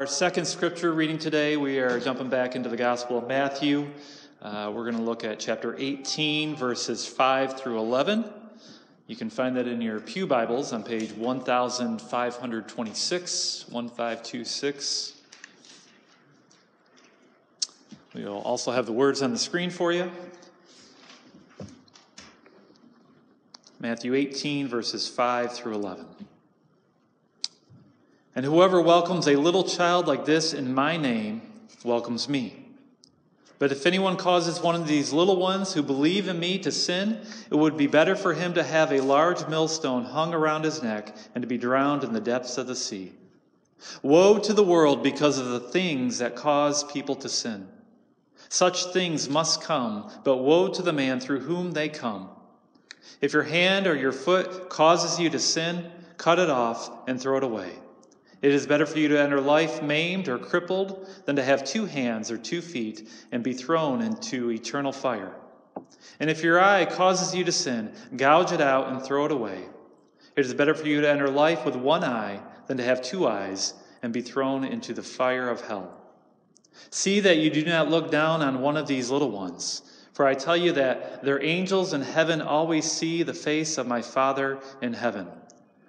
Our second scripture reading today, we are jumping back into the Gospel of Matthew. Uh, we're going to look at chapter 18, verses 5 through 11. You can find that in your Pew Bibles on page 1526, 1526. We'll also have the words on the screen for you. Matthew 18, verses 5 through 11. And whoever welcomes a little child like this in my name welcomes me. But if anyone causes one of these little ones who believe in me to sin, it would be better for him to have a large millstone hung around his neck and to be drowned in the depths of the sea. Woe to the world because of the things that cause people to sin. Such things must come, but woe to the man through whom they come. If your hand or your foot causes you to sin, cut it off and throw it away. It is better for you to enter life maimed or crippled than to have two hands or two feet and be thrown into eternal fire. And if your eye causes you to sin, gouge it out and throw it away. It is better for you to enter life with one eye than to have two eyes and be thrown into the fire of hell. See that you do not look down on one of these little ones, for I tell you that their angels in heaven always see the face of my Father in heaven.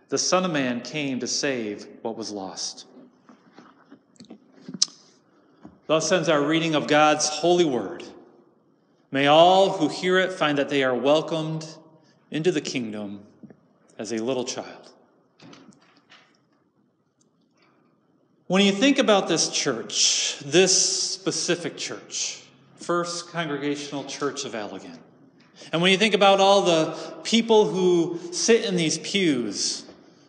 The Son of Man came to save what was lost. Thus ends our reading of God's holy word. May all who hear it find that they are welcomed into the kingdom as a little child. When you think about this church, this specific church, First Congregational Church of Allegan, and when you think about all the people who sit in these pews,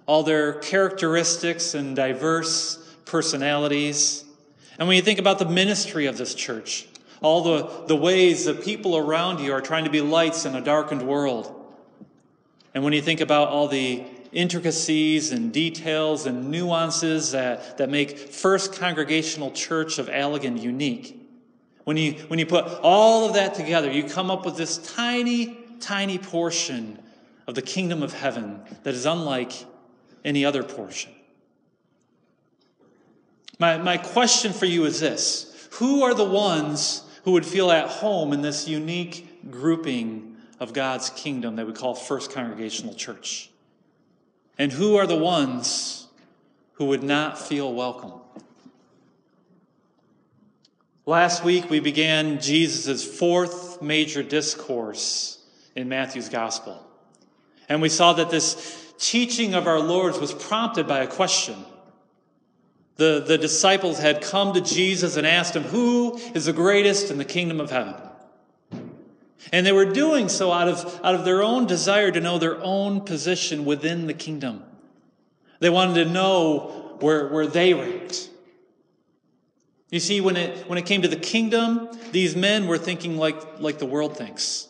all their characteristics and diverse personalities. And when you think about the ministry of this church, all the, the ways the people around you are trying to be lights in a darkened world. And when you think about all the intricacies and details and nuances that, that make First Congregational Church of Allegan unique, when you, when you put all of that together, you come up with this tiny, tiny portion of the kingdom of heaven that is unlike any other portion. My, my question for you is this Who are the ones who would feel at home in this unique grouping of God's kingdom that we call First Congregational Church? And who are the ones who would not feel welcome? Last week, we began Jesus' fourth major discourse in Matthew's gospel. And we saw that this teaching of our Lord's was prompted by a question. The, the disciples had come to Jesus and asked him, Who is the greatest in the kingdom of heaven? And they were doing so out of, out of their own desire to know their own position within the kingdom. They wanted to know where, where they ranked. You see, when it, when it came to the kingdom, these men were thinking like, like the world thinks.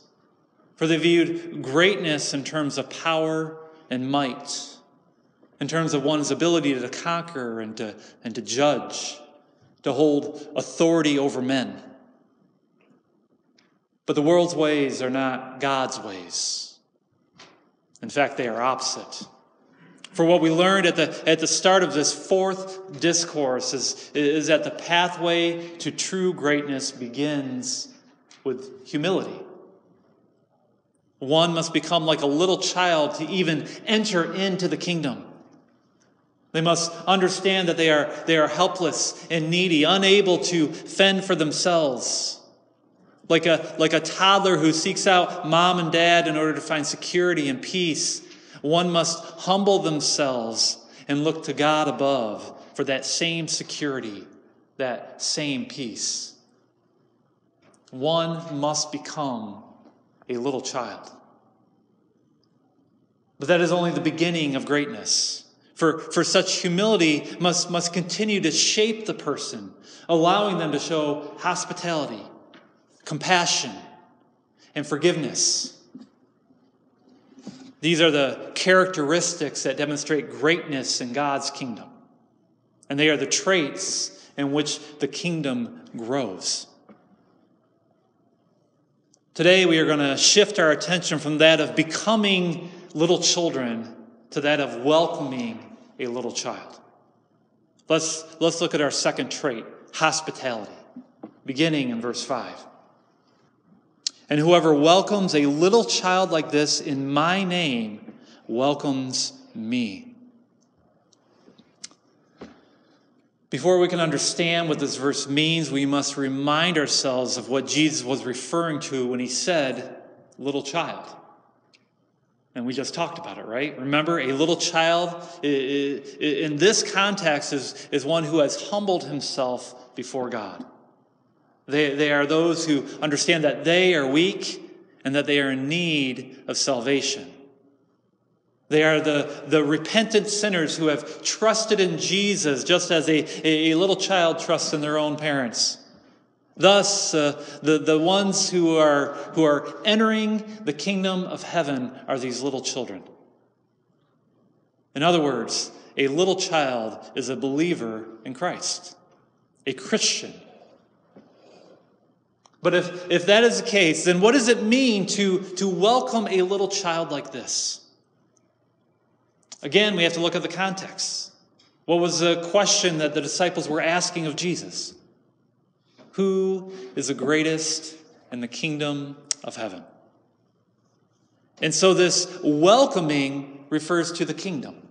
For they viewed greatness in terms of power and might, in terms of one's ability to conquer and to, and to judge, to hold authority over men. But the world's ways are not God's ways. In fact, they are opposite. For what we learned at the, at the start of this fourth discourse is, is that the pathway to true greatness begins with humility. One must become like a little child to even enter into the kingdom. They must understand that they are, they are helpless and needy, unable to fend for themselves. Like a, like a toddler who seeks out mom and dad in order to find security and peace, one must humble themselves and look to God above for that same security, that same peace. One must become a little child. But that is only the beginning of greatness. For, for such humility must, must continue to shape the person, allowing them to show hospitality, compassion, and forgiveness. These are the characteristics that demonstrate greatness in God's kingdom. And they are the traits in which the kingdom grows. Today, we are going to shift our attention from that of becoming little children to that of welcoming a little child. Let's, let's look at our second trait hospitality, beginning in verse 5. And whoever welcomes a little child like this in my name welcomes me. Before we can understand what this verse means, we must remind ourselves of what Jesus was referring to when he said, little child. And we just talked about it, right? Remember, a little child in this context is, is one who has humbled himself before God. They, they are those who understand that they are weak and that they are in need of salvation. They are the, the repentant sinners who have trusted in Jesus just as a, a little child trusts in their own parents. Thus, uh, the, the ones who are, who are entering the kingdom of heaven are these little children. In other words, a little child is a believer in Christ, a Christian. But if, if that is the case, then what does it mean to, to welcome a little child like this? Again, we have to look at the context. What was the question that the disciples were asking of Jesus? Who is the greatest in the kingdom of heaven? And so this welcoming refers to the kingdom.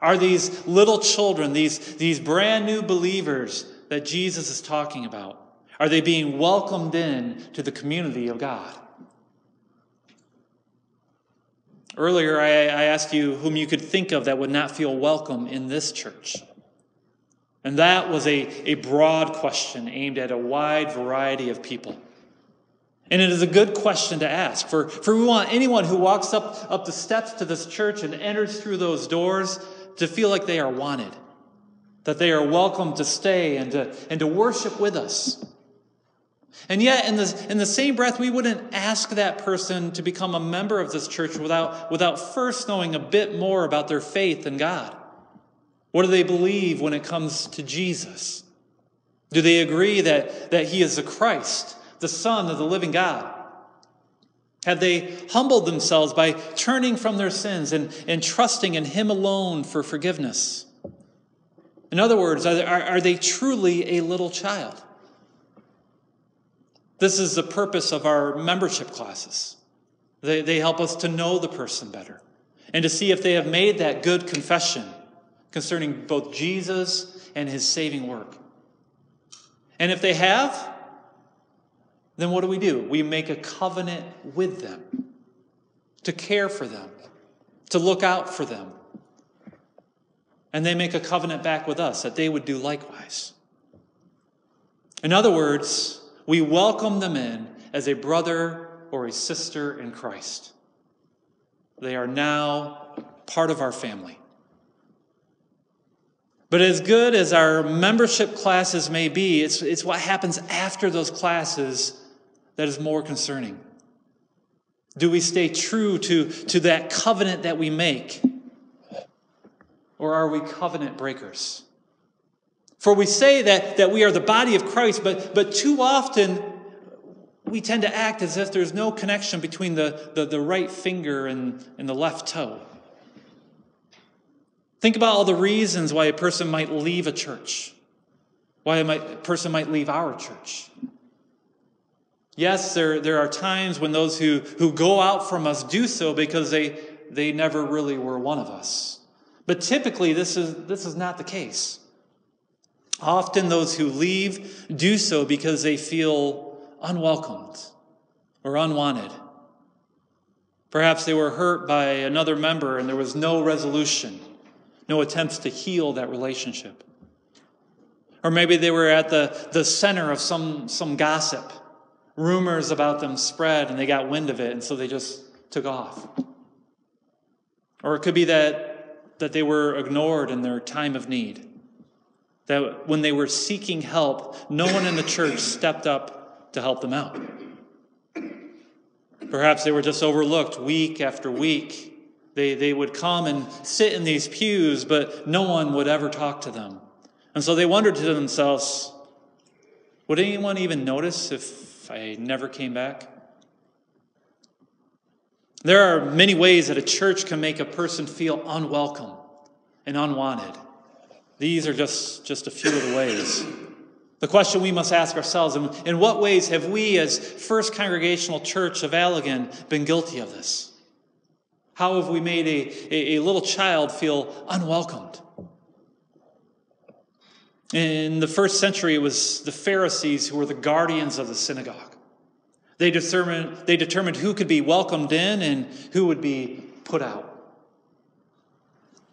Are these little children, these, these brand new believers that Jesus is talking about, are they being welcomed in to the community of God? Earlier, I, I asked you whom you could think of that would not feel welcome in this church. And that was a, a broad question aimed at a wide variety of people. And it is a good question to ask, for, for we want anyone who walks up, up the steps to this church and enters through those doors to feel like they are wanted, that they are welcome to stay and to, and to worship with us. And yet, in the, in the same breath, we wouldn't ask that person to become a member of this church without, without first knowing a bit more about their faith in God. What do they believe when it comes to Jesus? Do they agree that, that he is the Christ, the Son of the living God? Have they humbled themselves by turning from their sins and, and trusting in him alone for forgiveness? In other words, are, are, are they truly a little child? This is the purpose of our membership classes. They, they help us to know the person better and to see if they have made that good confession concerning both Jesus and his saving work. And if they have, then what do we do? We make a covenant with them to care for them, to look out for them. And they make a covenant back with us that they would do likewise. In other words, we welcome them in as a brother or a sister in Christ. They are now part of our family. But as good as our membership classes may be, it's, it's what happens after those classes that is more concerning. Do we stay true to, to that covenant that we make? Or are we covenant breakers? For we say that, that we are the body of Christ, but, but too often we tend to act as if there's no connection between the, the, the right finger and, and the left toe. Think about all the reasons why a person might leave a church, why a might, person might leave our church. Yes, there, there are times when those who, who go out from us do so because they, they never really were one of us. But typically, this is, this is not the case. Often those who leave do so because they feel unwelcomed or unwanted. Perhaps they were hurt by another member and there was no resolution, no attempts to heal that relationship. Or maybe they were at the, the center of some, some gossip. Rumors about them spread and they got wind of it and so they just took off. Or it could be that, that they were ignored in their time of need. That when they were seeking help, no one in the church stepped up to help them out. Perhaps they were just overlooked week after week. They, they would come and sit in these pews, but no one would ever talk to them. And so they wondered to themselves would anyone even notice if I never came back? There are many ways that a church can make a person feel unwelcome and unwanted. These are just, just a few of the ways. The question we must ask ourselves in, what ways have we, as First Congregational Church of Allegan, been guilty of this? How have we made a, a, a little child feel unwelcomed? In the first century, it was the Pharisees who were the guardians of the synagogue. They determined, they determined who could be welcomed in and who would be put out.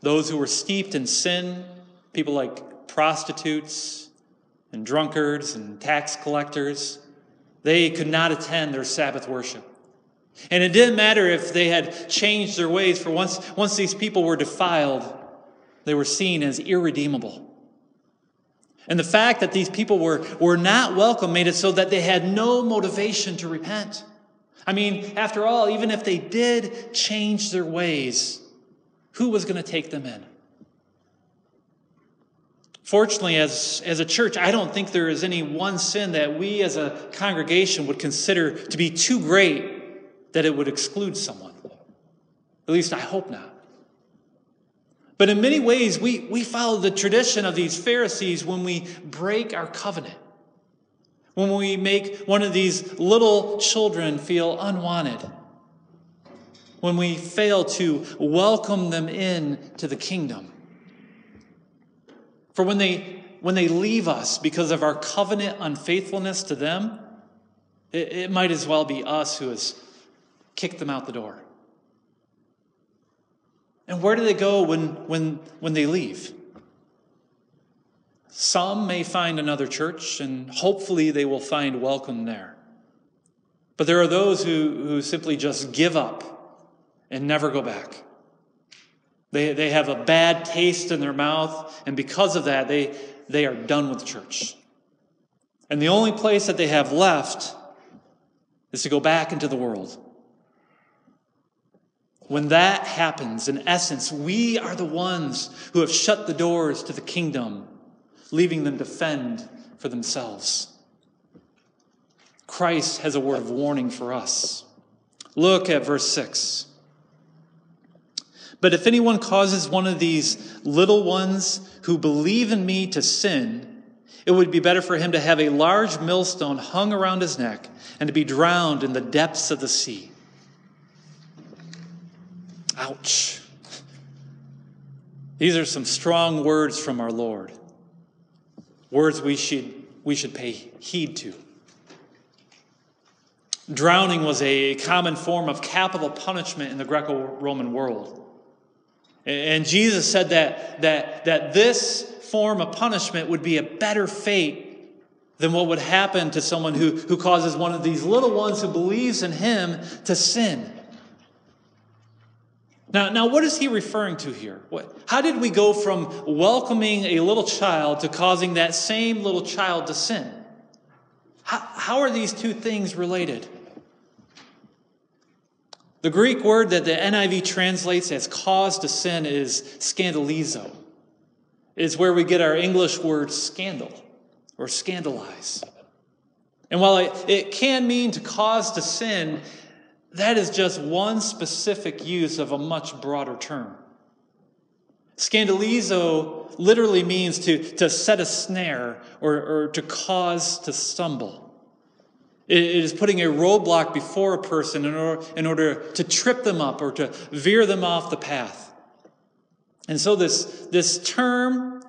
Those who were steeped in sin, people like prostitutes and drunkards and tax collectors, they could not attend their Sabbath worship. And it didn't matter if they had changed their ways, for once, once these people were defiled, they were seen as irredeemable. And the fact that these people were, were not welcome made it so that they had no motivation to repent. I mean, after all, even if they did change their ways, who was going to take them in? Fortunately, as, as a church, I don't think there is any one sin that we as a congregation would consider to be too great that it would exclude someone. At least I hope not. But in many ways, we, we follow the tradition of these Pharisees when we break our covenant, when we make one of these little children feel unwanted, when we fail to welcome them in to the kingdom. For when they, when they leave us because of our covenant unfaithfulness to them, it, it might as well be us who has kicked them out the door. And where do they go when, when, when they leave? Some may find another church, and hopefully they will find welcome there. But there are those who, who simply just give up and never go back. They, they have a bad taste in their mouth, and because of that, they, they are done with church. And the only place that they have left is to go back into the world. When that happens, in essence, we are the ones who have shut the doors to the kingdom, leaving them to fend for themselves. Christ has a word of warning for us. Look at verse 6. But if anyone causes one of these little ones who believe in me to sin, it would be better for him to have a large millstone hung around his neck and to be drowned in the depths of the sea. Ouch. These are some strong words from our Lord. Words we should, we should pay heed to. Drowning was a common form of capital punishment in the Greco Roman world. And Jesus said that, that, that this form of punishment would be a better fate than what would happen to someone who, who causes one of these little ones who believes in him to sin. Now, now, what is he referring to here? What, how did we go from welcoming a little child to causing that same little child to sin? How, how are these two things related? The Greek word that the NIV translates as cause to sin is scandalizo. It's where we get our English word scandal or scandalize. And while it, it can mean to cause to sin, that is just one specific use of a much broader term. Scandalizo literally means to, to set a snare or, or to cause to stumble. It is putting a roadblock before a person in order, in order to trip them up or to veer them off the path. And so, this, this term,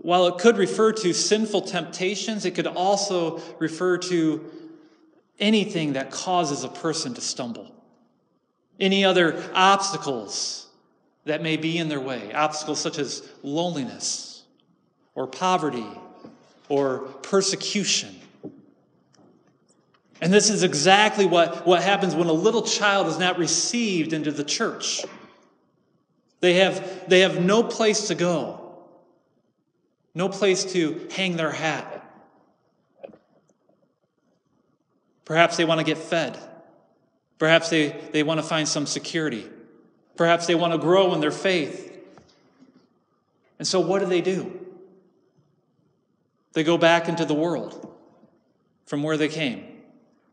while it could refer to sinful temptations, it could also refer to anything that causes a person to stumble, any other obstacles that may be in their way, obstacles such as loneliness or poverty or persecution. And this is exactly what, what happens when a little child is not received into the church. They have, they have no place to go, no place to hang their hat. Perhaps they want to get fed. Perhaps they, they want to find some security. Perhaps they want to grow in their faith. And so, what do they do? They go back into the world from where they came,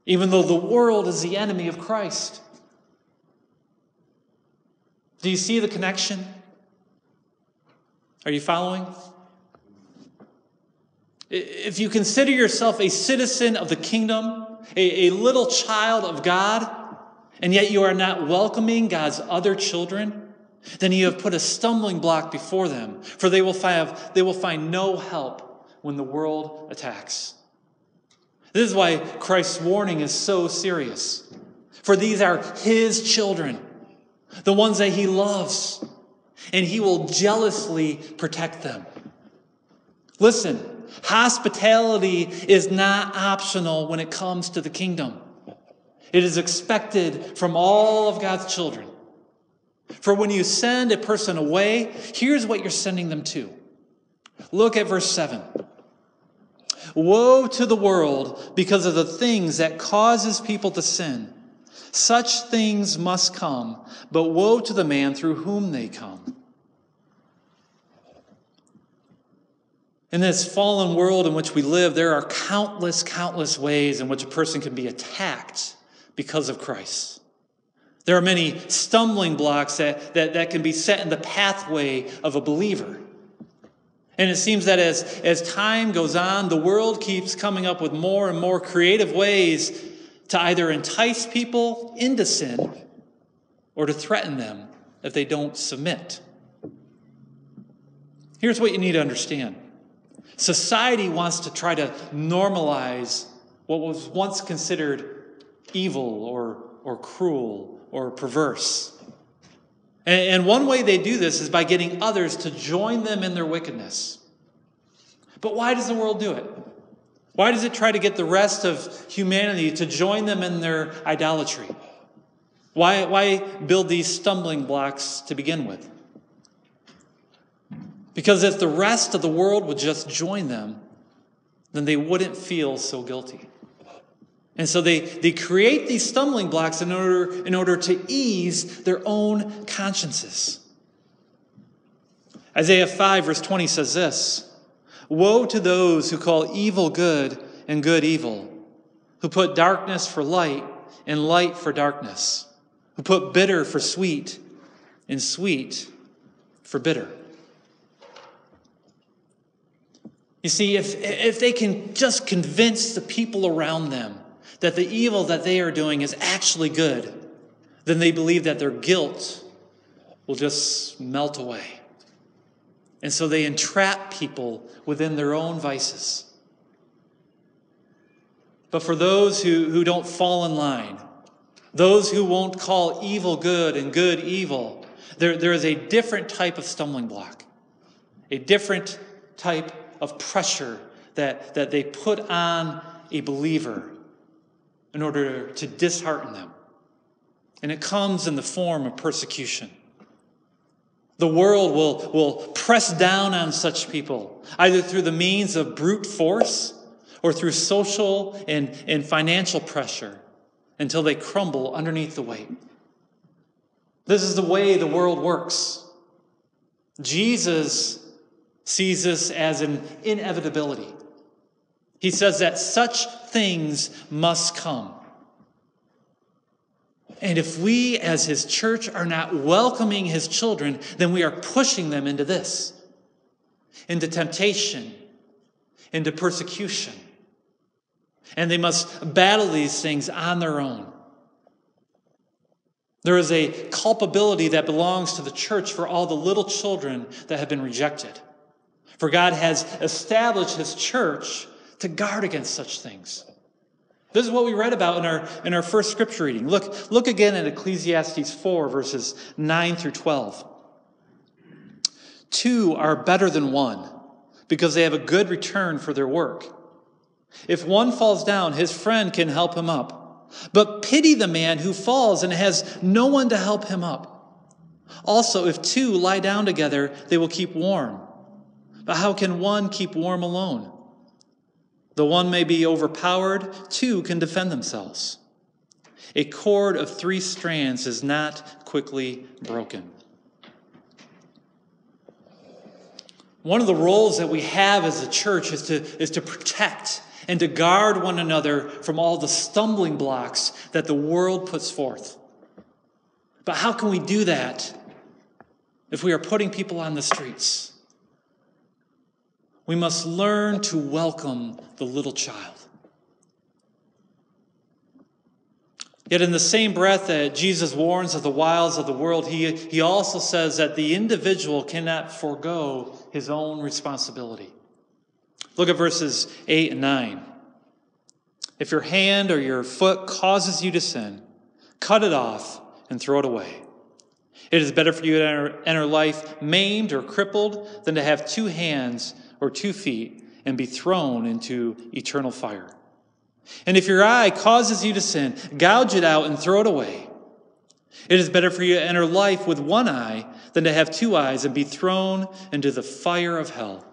even though the world is the enemy of Christ. Do you see the connection? Are you following? If you consider yourself a citizen of the kingdom, a, a little child of God, and yet you are not welcoming God's other children, then you have put a stumbling block before them, for they will find, they will find no help when the world attacks. This is why Christ's warning is so serious. For these are his children, the ones that he loves, and he will jealously protect them. Listen, hospitality is not optional when it comes to the kingdom. It is expected from all of God's children. For when you send a person away, here's what you're sending them to. Look at verse 7. Woe to the world because of the things that causes people to sin. Such things must come, but woe to the man through whom they come. In this fallen world in which we live, there are countless, countless ways in which a person can be attacked because of Christ. There are many stumbling blocks that, that, that can be set in the pathway of a believer. And it seems that as, as time goes on, the world keeps coming up with more and more creative ways to either entice people into sin or to threaten them if they don't submit. Here's what you need to understand society wants to try to normalize what was once considered evil or, or cruel or perverse. And, one way they do this is by getting others to join them in their wickedness. But why does the world do it? Why does it try to get the rest of humanity to join them in their idolatry? Why, why build these stumbling blocks to begin with? Because if the rest of the world would just join them, then they wouldn't feel so guilty. And so they, they create these stumbling blocks in order, in order to ease their own consciences. Isaiah 5, verse 20 says this Woe to those who call evil good and good evil, who put darkness for light and light for darkness, who put bitter for sweet and sweet for bitter. You see, if, if they can just convince the people around them that the evil that they are doing is actually good, then they believe that their guilt will just melt away. And so they entrap people within their own vices. But for those who, who don't fall in line, those who won't call evil good and good evil, there, there is a different type of stumbling block, a different type of pressure that, that they put on a believer in order to dishearten them. And it comes in the form of persecution. The world will, will press down on such people, either through the means of brute force or through social and, and financial pressure until they crumble underneath the weight. This is the way the world works. Jesus sees this as an inevitability. He says that such things must come. And if we, as his church, are not welcoming his children, then we are pushing them into this into temptation, into persecution. And they must battle these things on their own. There is a culpability that belongs to the church for all the little children that have been rejected. For God has established his church to guard against such things. This is what we read about in our, in our first scripture reading. Look, look again at Ecclesiastes 4, verses 9 through 12. Two are better than one because they have a good return for their work. If one falls down, his friend can help him up. But pity the man who falls and has no one to help him up. Also, if two lie down together, they will keep warm. But how can one keep warm alone? The one may be overpowered, two can defend themselves. A cord of three strands is not quickly broken. One of the roles that we have as a church is to, is to protect and to guard one another from all the stumbling blocks that the world puts forth. But how can we do that if we are putting people on the streets? We must learn to welcome the little child. Yet, in the same breath that Jesus warns of the wiles of the world, he, he also says that the individual cannot forego his own responsibility. Look at verses 8 and 9. If your hand or your foot causes you to sin, cut it off and throw it away. It is better for you to enter, enter life maimed or crippled than to have two hands or two feet and be thrown into eternal fire. And if your eye causes you to sin, gouge it out and throw it away. It is better for you to enter life with one eye than to have two eyes and be thrown into the fire of hell.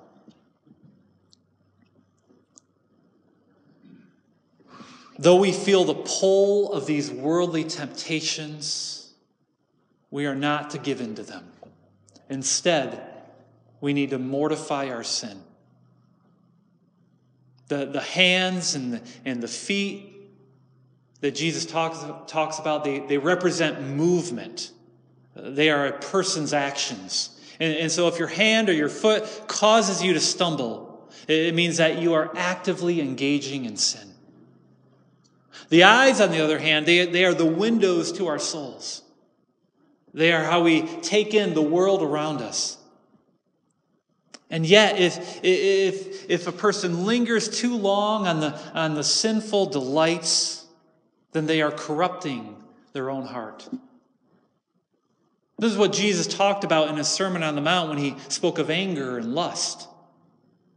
Though we feel the pull of these worldly temptations, we are not to give in to them. Instead, we need to mortify our sin. The, the hands and the, and the feet that Jesus talks, talks about, they, they represent movement. They are a person's actions. And, and so if your hand or your foot causes you to stumble, it means that you are actively engaging in sin. The eyes, on the other hand, they, they are the windows to our souls. They are how we take in the world around us. And yet, if, if, if a person lingers too long on the, on the sinful delights, then they are corrupting their own heart. This is what Jesus talked about in his Sermon on the Mount when he spoke of anger and lust.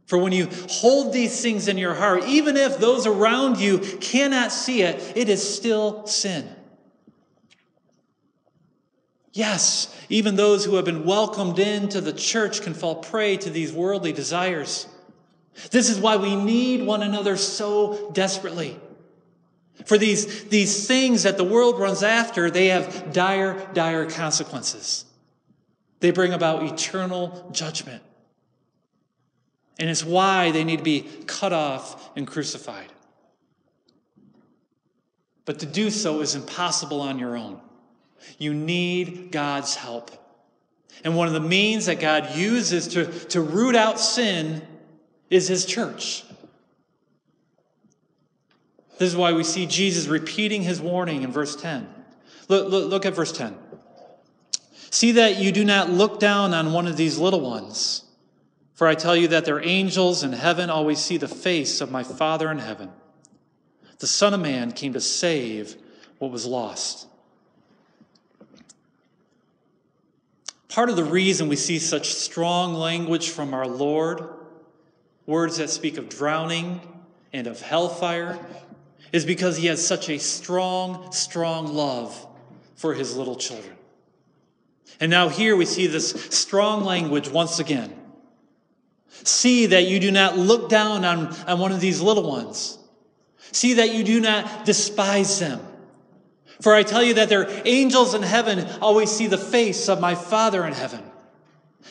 For when you hold these things in your heart, even if those around you cannot see it, it is still sin. Yes, even those who have been welcomed into the church can fall prey to these worldly desires. This is why we need one another so desperately. For these, these things that the world runs after, they have dire, dire consequences. They bring about eternal judgment. And it's why they need to be cut off and crucified. But to do so is impossible on your own. You need God's help. And one of the means that God uses to, to root out sin is his church. This is why we see Jesus repeating his warning in verse 10. Look, look, look at verse 10. See that you do not look down on one of these little ones. For I tell you that their angels in heaven always see the face of my Father in heaven. The Son of Man came to save what was lost. Part of the reason we see such strong language from our Lord, words that speak of drowning and of hellfire, is because he has such a strong, strong love for his little children. And now here we see this strong language once again. See that you do not look down on, on one of these little ones. See that you do not despise them. For I tell you that their angels in heaven always see the face of my Father in heaven.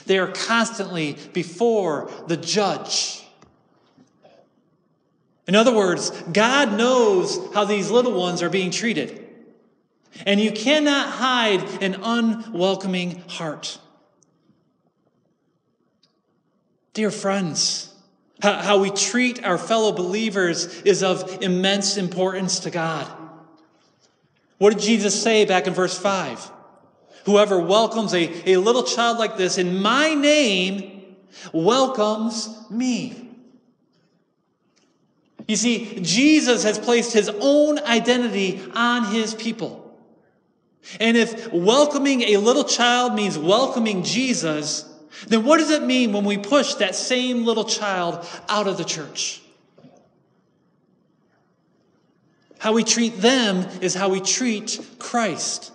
They are constantly before the judge. In other words, God knows how these little ones are being treated. And you cannot hide an unwelcoming heart. Dear friends, how we treat our fellow believers is of immense importance to God. What did Jesus say back in verse 5? Whoever welcomes a, a little child like this in my name welcomes me. You see, Jesus has placed his own identity on his people. And if welcoming a little child means welcoming Jesus, then what does it mean when we push that same little child out of the church? How we treat them is how we treat Christ.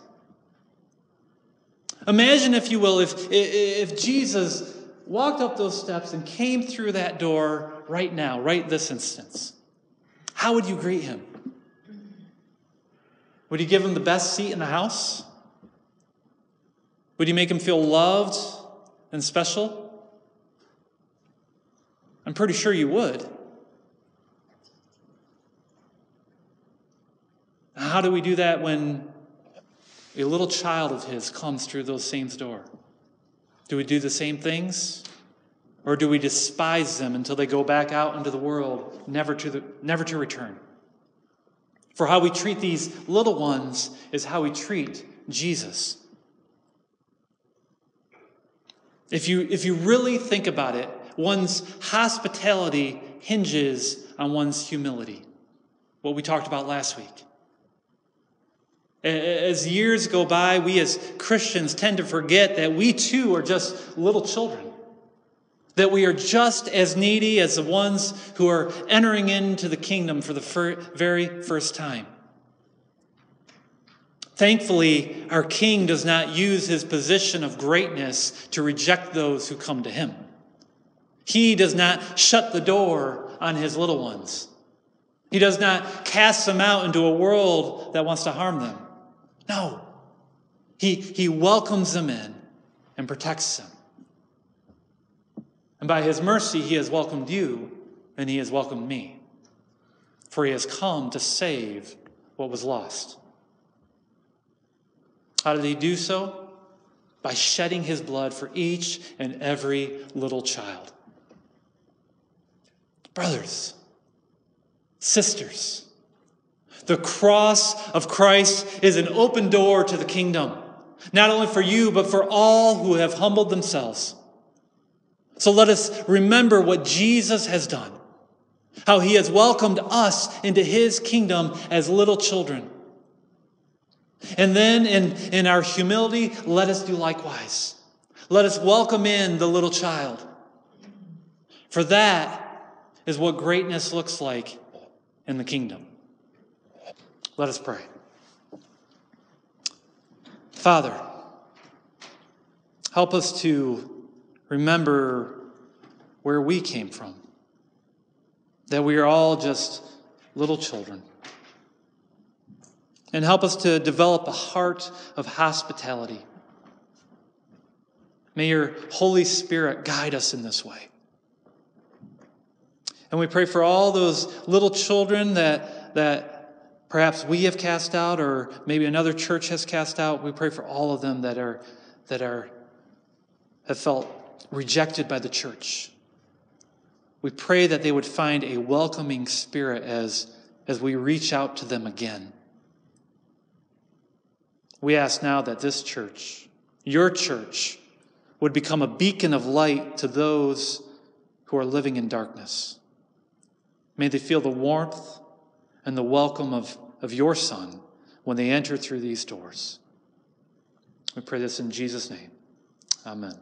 Imagine, if you will, if, if Jesus walked up those steps and came through that door right now, right this instance. How would you greet him? Would you give him the best seat in the house? Would you make him feel loved and special? I'm pretty sure you would. How do we do that when a little child of his comes through those same door? Do we do the same things? Or do we despise them until they go back out into the world, never to, the, never to return? For how we treat these little ones is how we treat Jesus. If you, if you really think about it, one's hospitality hinges on one's humility. What we talked about last week. As years go by, we as Christians tend to forget that we too are just little children. That we are just as needy as the ones who are entering into the kingdom for the very first time. Thankfully, our king does not use his position of greatness to reject those who come to him. He does not shut the door on his little ones. He does not cast them out into a world that wants to harm them. No. He, he welcomes them in and protects them. And by his mercy, he has welcomed you and he has welcomed me. For he has come to save what was lost. How did he do so? By shedding his blood for each and every little child. Brothers, sisters, the cross of Christ is an open door to the kingdom, not only for you, but for all who have humbled themselves. So let us remember what Jesus has done, how he has welcomed us into his kingdom as little children. And then in, in our humility, let us do likewise. Let us welcome in the little child. For that is what greatness looks like in the kingdom. Let us pray. Father, help us to remember where we came from, that we are all just little children. And help us to develop a heart of hospitality. May your Holy Spirit guide us in this way. And we pray for all those little children that, that perhaps we have cast out or maybe another church has cast out. We pray for all of them that are that are have felt rejected by the church. We pray that they would find a welcoming spirit as, as we reach out to them again. We ask now that this church, your church, would become a beacon of light to those who are living in darkness. May they feel the warmth and the welcome of of your Son when they enter through these doors. We pray this in Jesus' name. Amen.